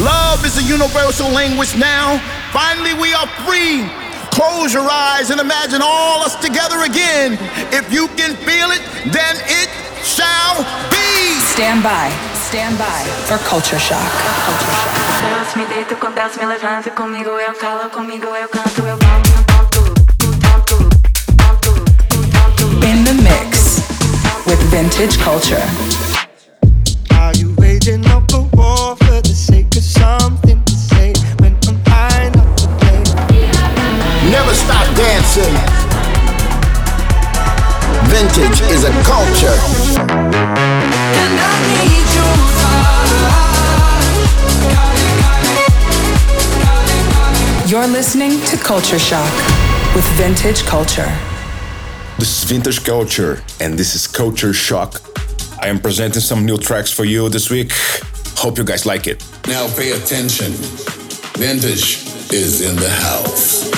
Love is a universal language now. Finally, we are free. Close your eyes and imagine all us together again. If you can feel it, then it shall be. Stand by. Stand by for culture shock. Culture shock. Danço, me deito com danço, me levanta comigo, eu falo comigo, eu canto, eu canto, ponto, ponto, ponto, ponto. In the mix with vintage culture. Are you waging up a war for the sake of something to say when I'm high enough to play? Never stop dancing. Vintage is a culture. And I need You're listening to Culture Shock with Vintage Culture. This is Vintage Culture, and this is Culture Shock. I am presenting some new tracks for you this week. Hope you guys like it. Now pay attention. Vintage is in the house.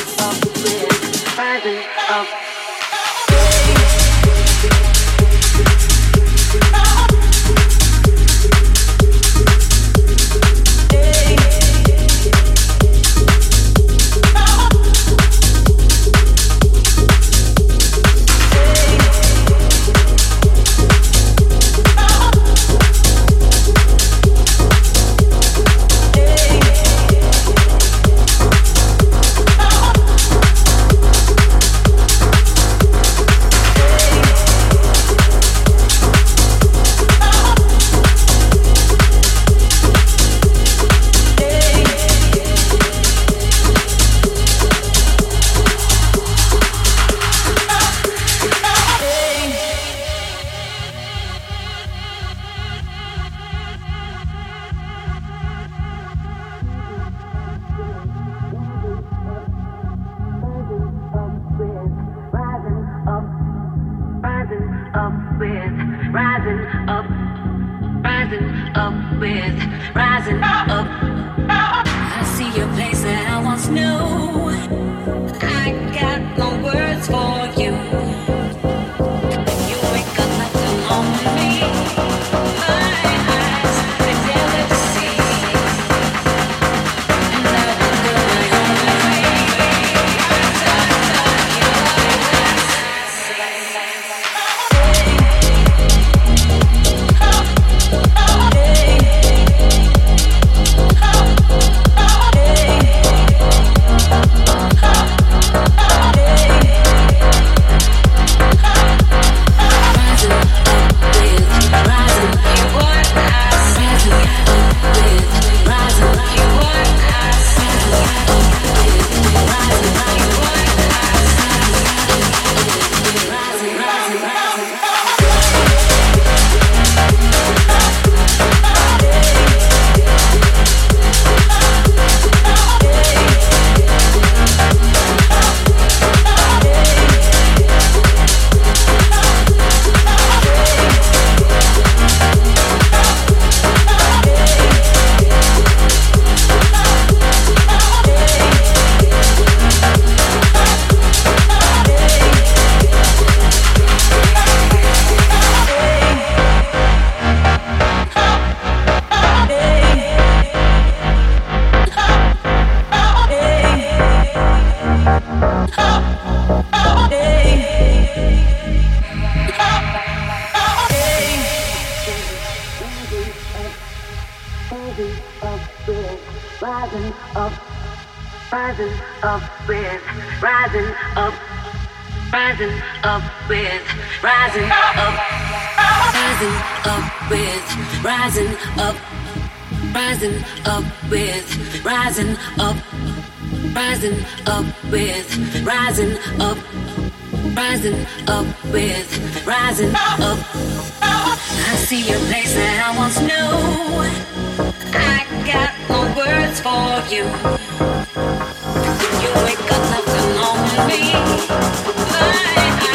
Rising up with, rising up, rising up with, rising up, rising up with, rising up, rising up with, rising up, rising up with, rising up, rising up with, rising up. I see your place that I once knew. I got no words for you. You wake up nothing on me. My eyes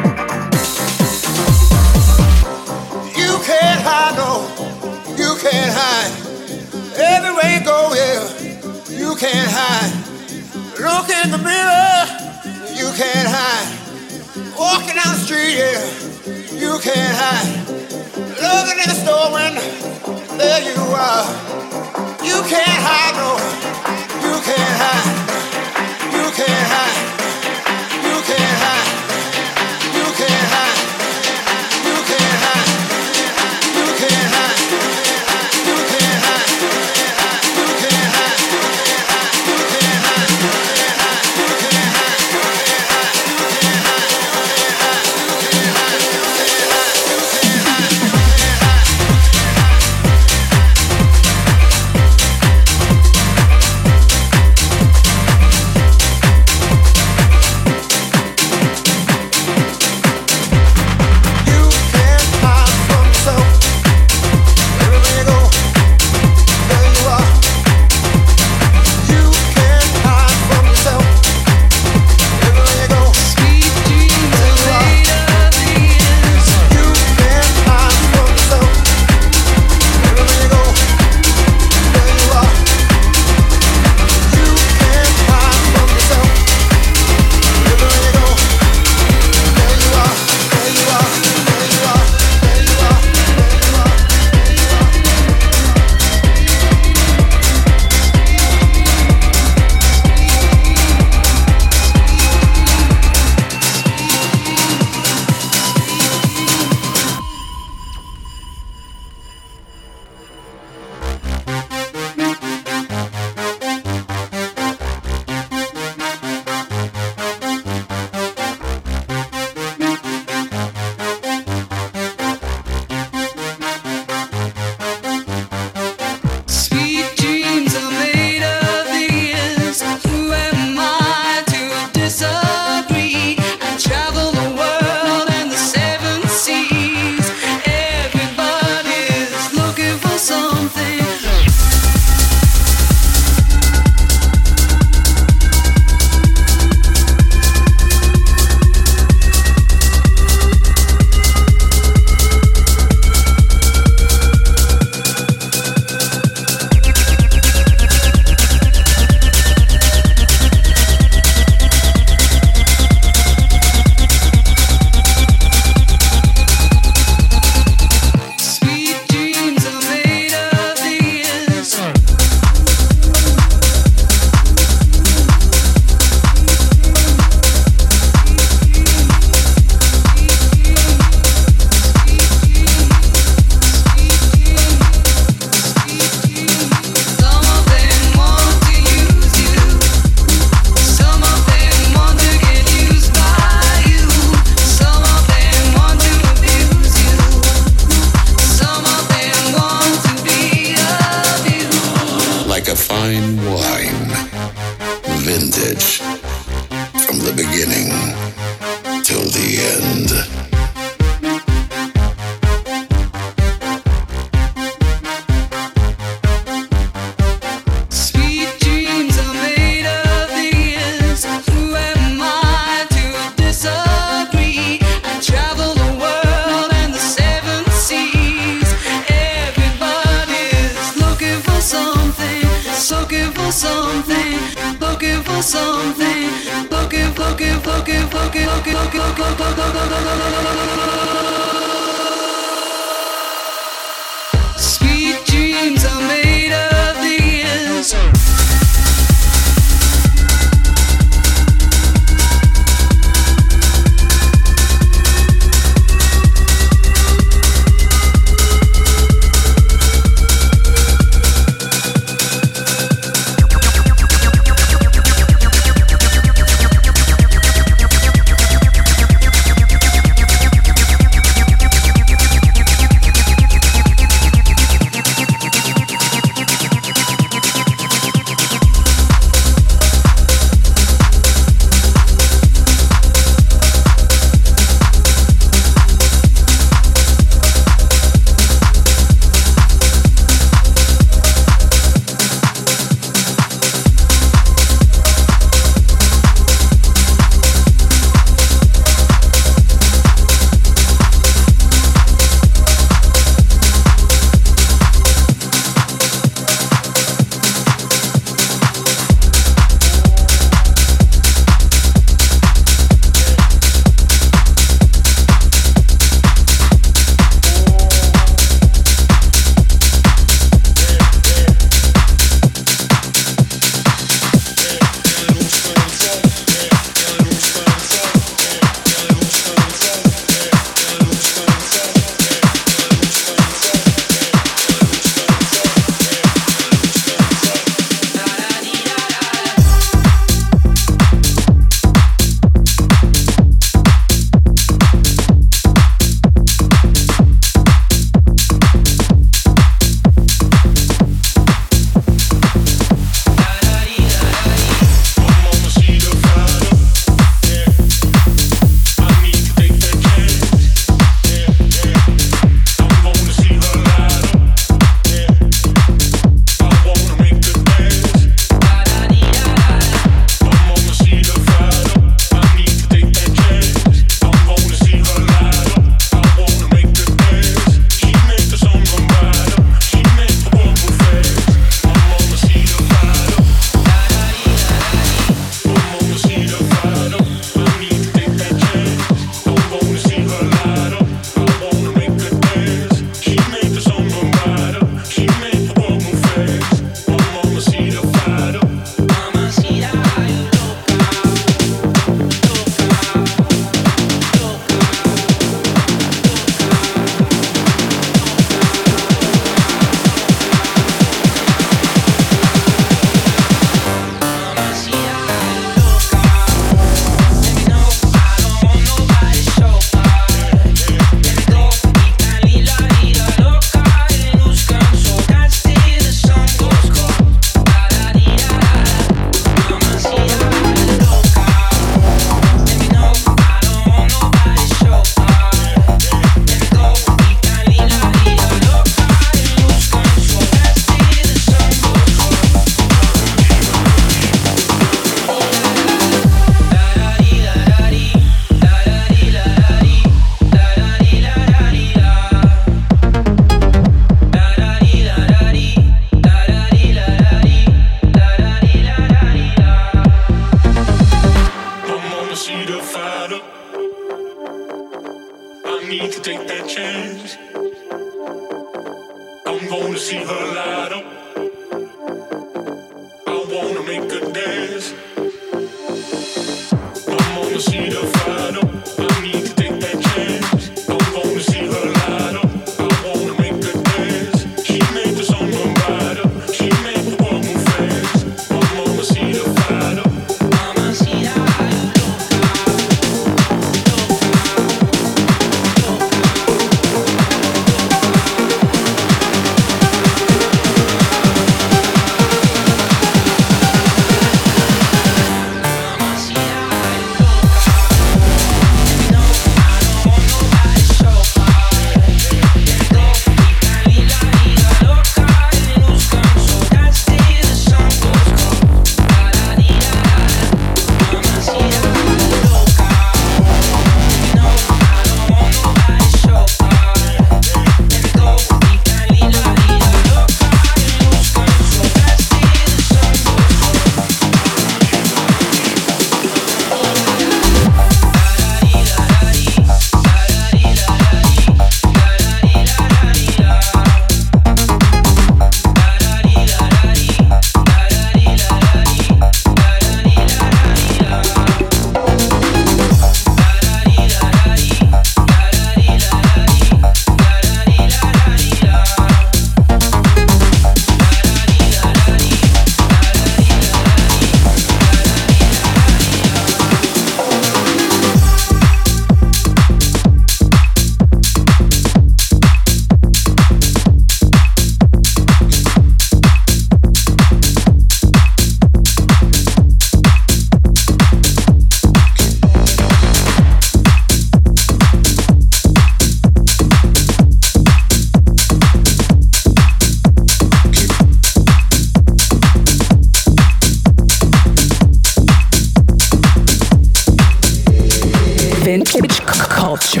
vintage culture.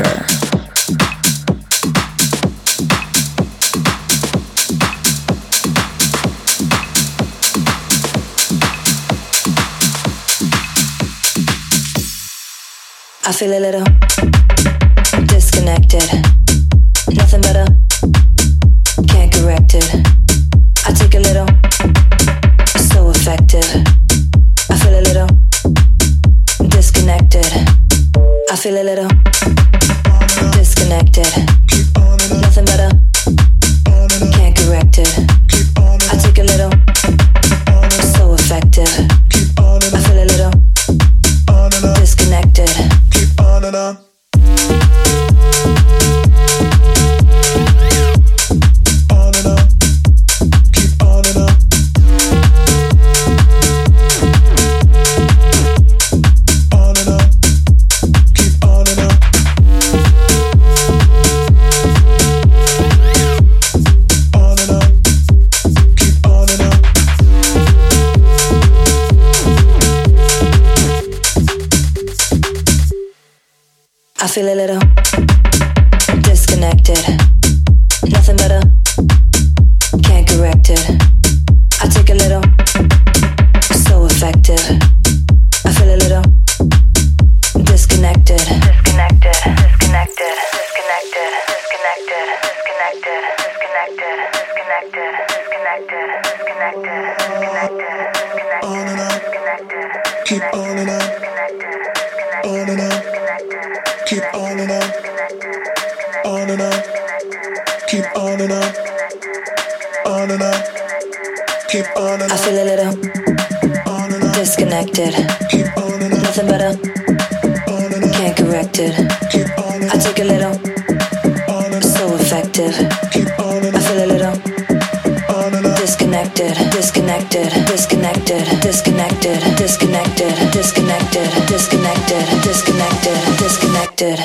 I feel a little disconnected. feel a little. Keep on and I feel a little on and disconnected. Keep on and Nothing better. On and Can't correct it. Keep on and I take a little. On and so effective. Keep on and I feel a little. On and disconnected. Disconnected. Disconnected. Disconnected. Disconnected. Disconnected. Disconnected. Disconnected. Disconnected.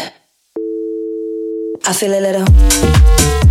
I feel a little.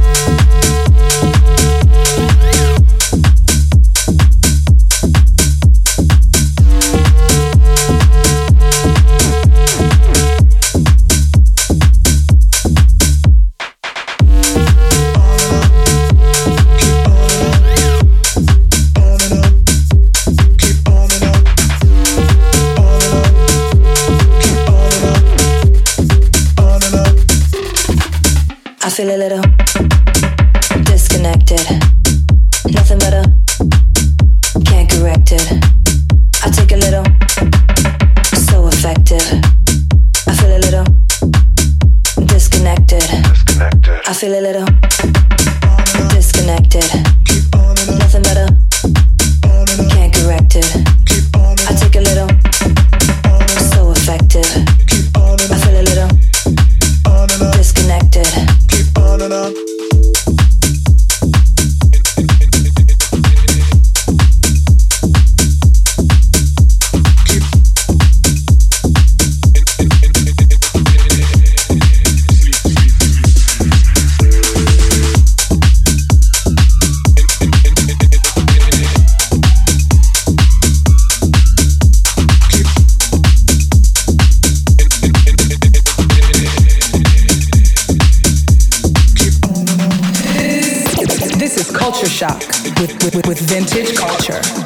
shock with, with, with vintage culture.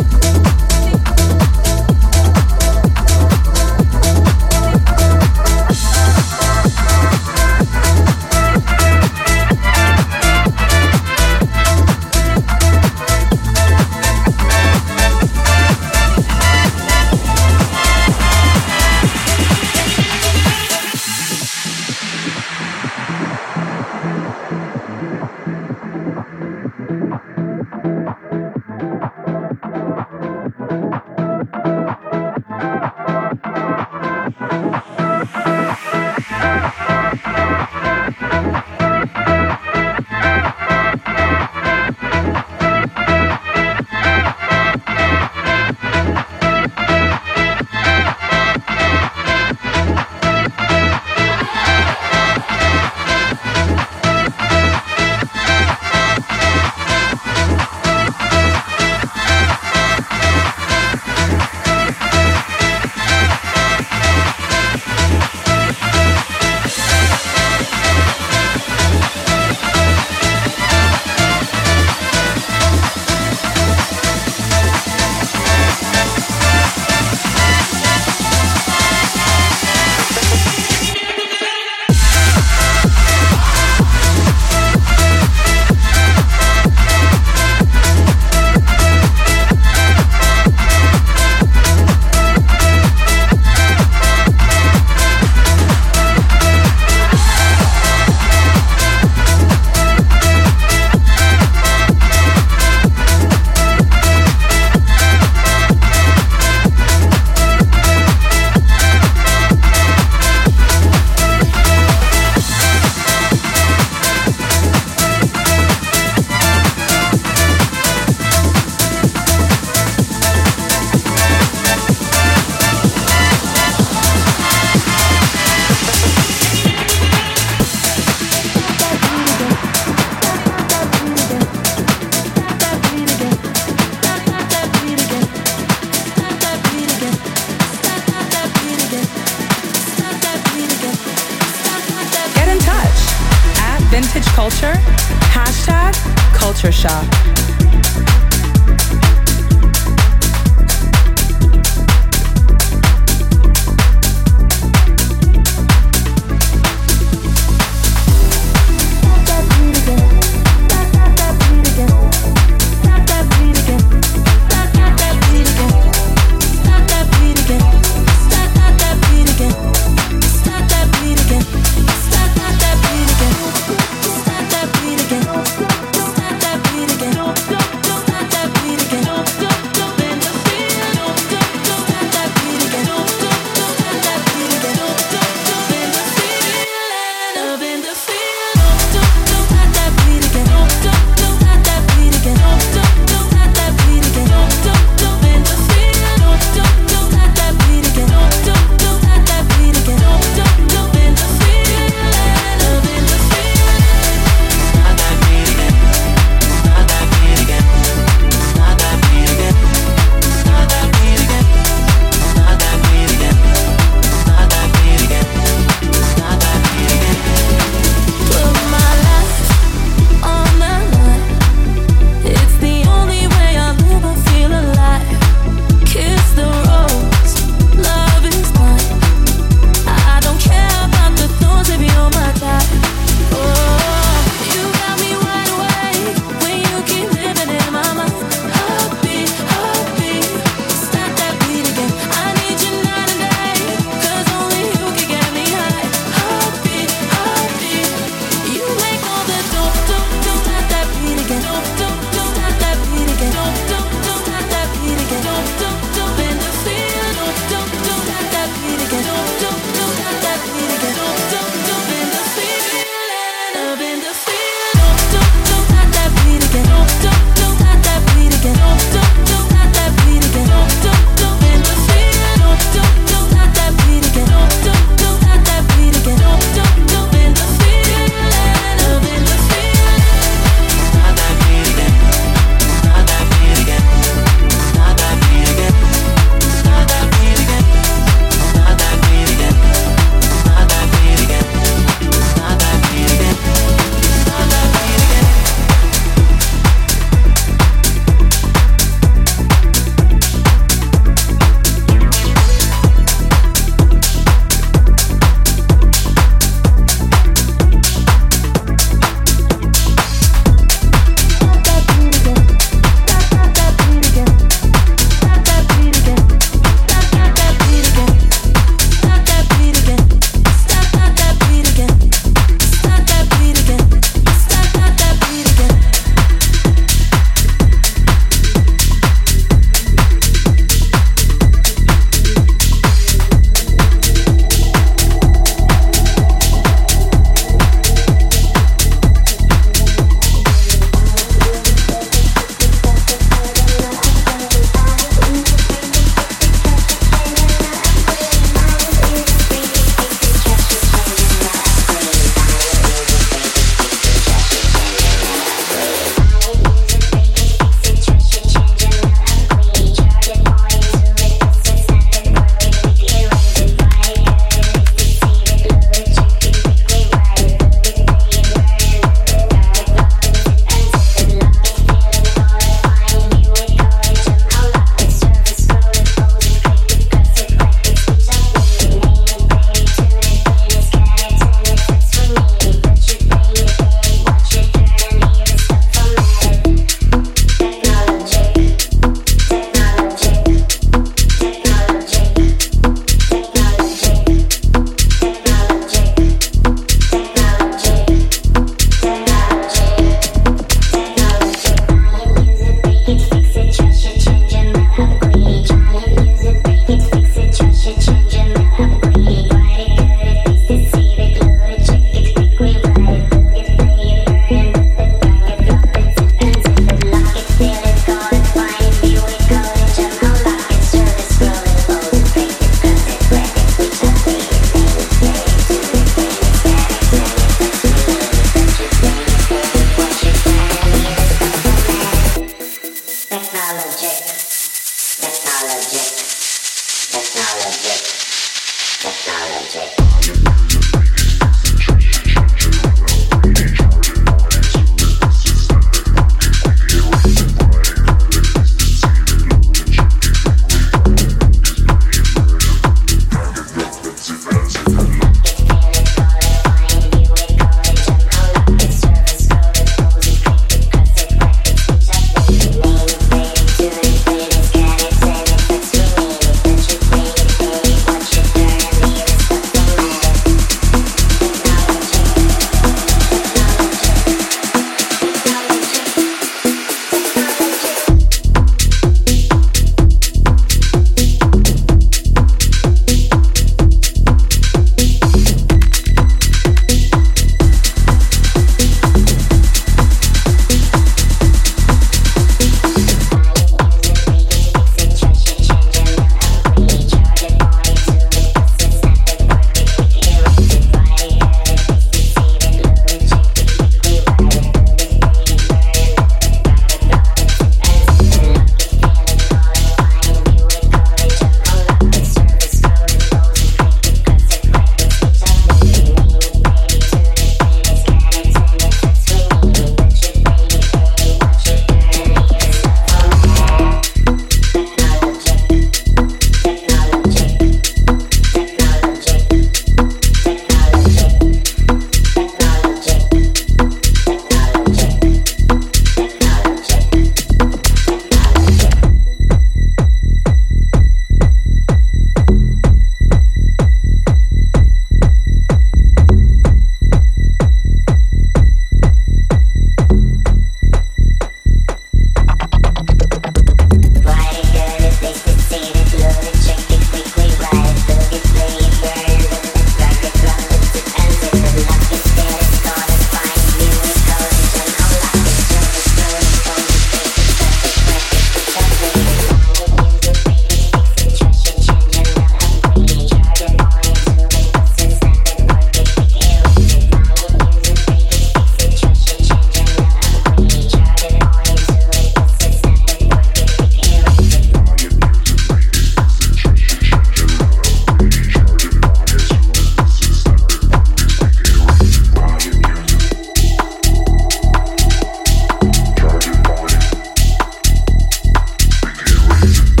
you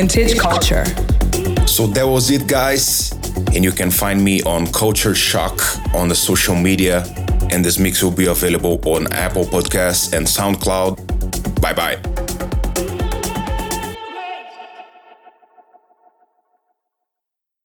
Vintage Culture. So that was it, guys. And you can find me on Culture Shock on the social media. And this mix will be available on Apple Podcasts and SoundCloud. Bye bye.